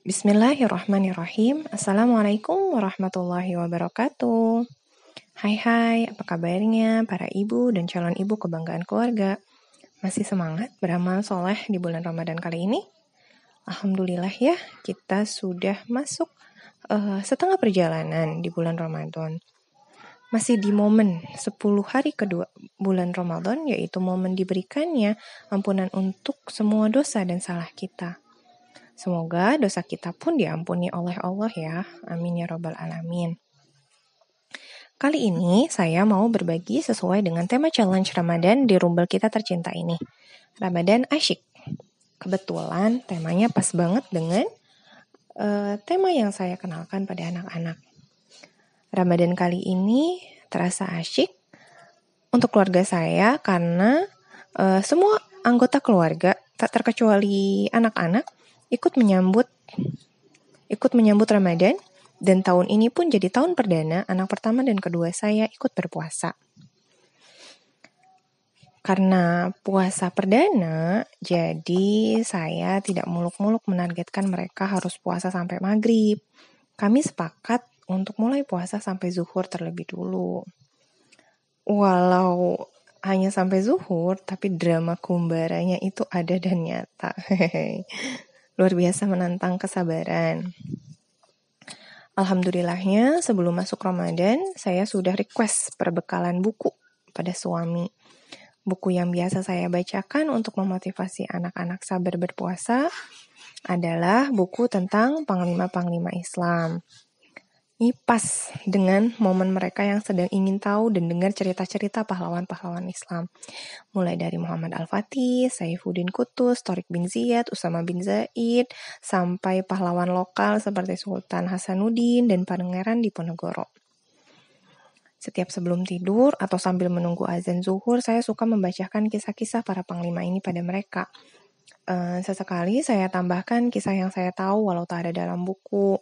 Bismillahirrahmanirrahim. Assalamualaikum warahmatullahi wabarakatuh. Hai hai, apa kabarnya para ibu dan calon ibu kebanggaan keluarga? Masih semangat beramal soleh di bulan Ramadan kali ini? Alhamdulillah ya, kita sudah masuk uh, setengah perjalanan di bulan Ramadan. Masih di momen 10 hari kedua bulan Ramadan, yaitu momen diberikannya ampunan untuk semua dosa dan salah kita. Semoga dosa kita pun diampuni oleh Allah ya. Amin ya robbal alamin. Kali ini saya mau berbagi sesuai dengan tema challenge Ramadan di rumbel kita tercinta ini. Ramadan asyik. Kebetulan temanya pas banget dengan uh, tema yang saya kenalkan pada anak-anak. Ramadan kali ini terasa asyik untuk keluarga saya karena uh, semua anggota keluarga tak terkecuali anak-anak ikut menyambut ikut menyambut Ramadan dan tahun ini pun jadi tahun perdana anak pertama dan kedua saya ikut berpuasa. Karena puasa perdana, jadi saya tidak muluk-muluk menargetkan mereka harus puasa sampai maghrib. Kami sepakat untuk mulai puasa sampai zuhur terlebih dulu. Walau hanya sampai zuhur, tapi drama kumbaranya itu ada dan nyata. luar biasa menantang kesabaran. Alhamdulillahnya sebelum masuk Ramadan, saya sudah request perbekalan buku pada suami. Buku yang biasa saya bacakan untuk memotivasi anak-anak sabar berpuasa adalah buku tentang panglima-panglima Islam. Ini pas dengan momen mereka yang sedang ingin tahu dan dengar cerita-cerita pahlawan-pahlawan Islam. Mulai dari Muhammad Al-Fatih, Saifuddin Kutus, Torik bin Ziyad, Usama bin Zaid, sampai pahlawan lokal seperti Sultan Hasanuddin dan Pangeran Diponegoro. Setiap sebelum tidur atau sambil menunggu azan zuhur, saya suka membacakan kisah-kisah para panglima ini pada mereka. Uh, sesekali saya tambahkan kisah yang saya tahu walau tak ada dalam buku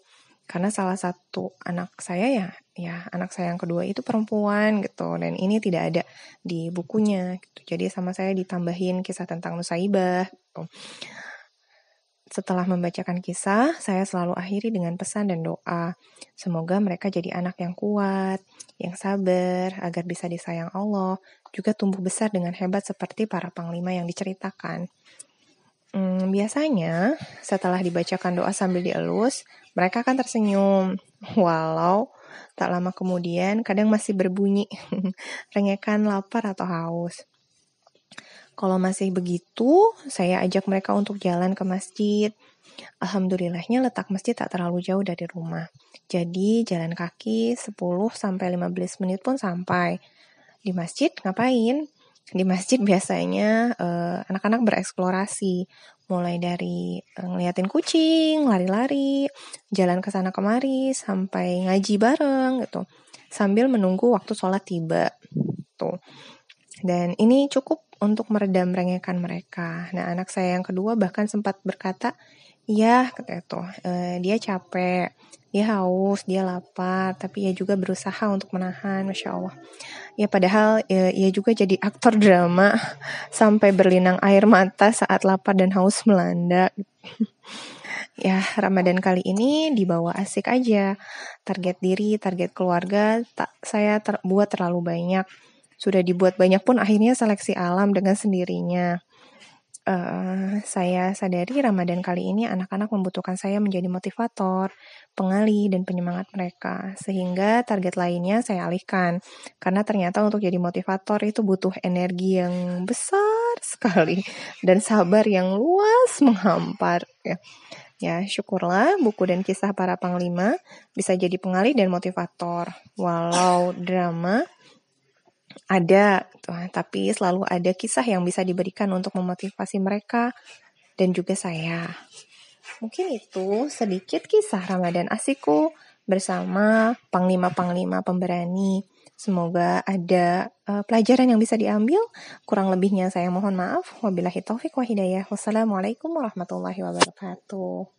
karena salah satu anak saya ya ya anak saya yang kedua itu perempuan gitu dan ini tidak ada di bukunya gitu. jadi sama saya ditambahin kisah tentang Nusaibah gitu. setelah membacakan kisah saya selalu akhiri dengan pesan dan doa semoga mereka jadi anak yang kuat yang sabar agar bisa disayang Allah juga tumbuh besar dengan hebat seperti para panglima yang diceritakan Hmm, biasanya setelah dibacakan doa sambil dielus, mereka akan tersenyum. Walau tak lama kemudian kadang masih berbunyi rengekan lapar atau haus. Kalau masih begitu, saya ajak mereka untuk jalan ke masjid. Alhamdulillahnya letak masjid tak terlalu jauh dari rumah. Jadi jalan kaki 10 sampai 15 menit pun sampai. Di masjid ngapain? Di masjid biasanya eh, anak-anak bereksplorasi mulai dari uh, ngeliatin kucing, lari-lari, jalan ke sana kemari sampai ngaji bareng gitu. Sambil menunggu waktu sholat tiba. Tuh. Dan ini cukup untuk meredam rengekan mereka. Nah, anak saya yang kedua bahkan sempat berkata, "Iya," kata itu, e, dia capek, dia haus, dia lapar, tapi ia juga berusaha untuk menahan, masya Allah. Ya padahal ya, ia juga jadi aktor drama sampai berlinang air mata saat lapar dan haus melanda. ya Ramadan kali ini dibawa asik aja. Target diri, target keluarga tak saya ter buat terlalu banyak. Sudah dibuat banyak pun akhirnya seleksi alam dengan sendirinya. Uh, saya sadari Ramadan kali ini anak-anak membutuhkan saya menjadi motivator, pengali, dan penyemangat mereka. Sehingga target lainnya saya alihkan. Karena ternyata untuk jadi motivator itu butuh energi yang besar sekali. Dan sabar yang luas menghampar. Ya. Ya, syukurlah buku dan kisah para panglima bisa jadi pengali dan motivator. Walau drama, ada, gitu. tapi selalu ada kisah yang bisa diberikan untuk memotivasi mereka dan juga saya. Mungkin itu sedikit kisah Ramadan Asiku bersama panglima-panglima pemberani. Semoga ada uh, pelajaran yang bisa diambil. Kurang lebihnya saya mohon maaf. Wabillahi taufik wa hidayah. Wassalamualaikum warahmatullahi wabarakatuh.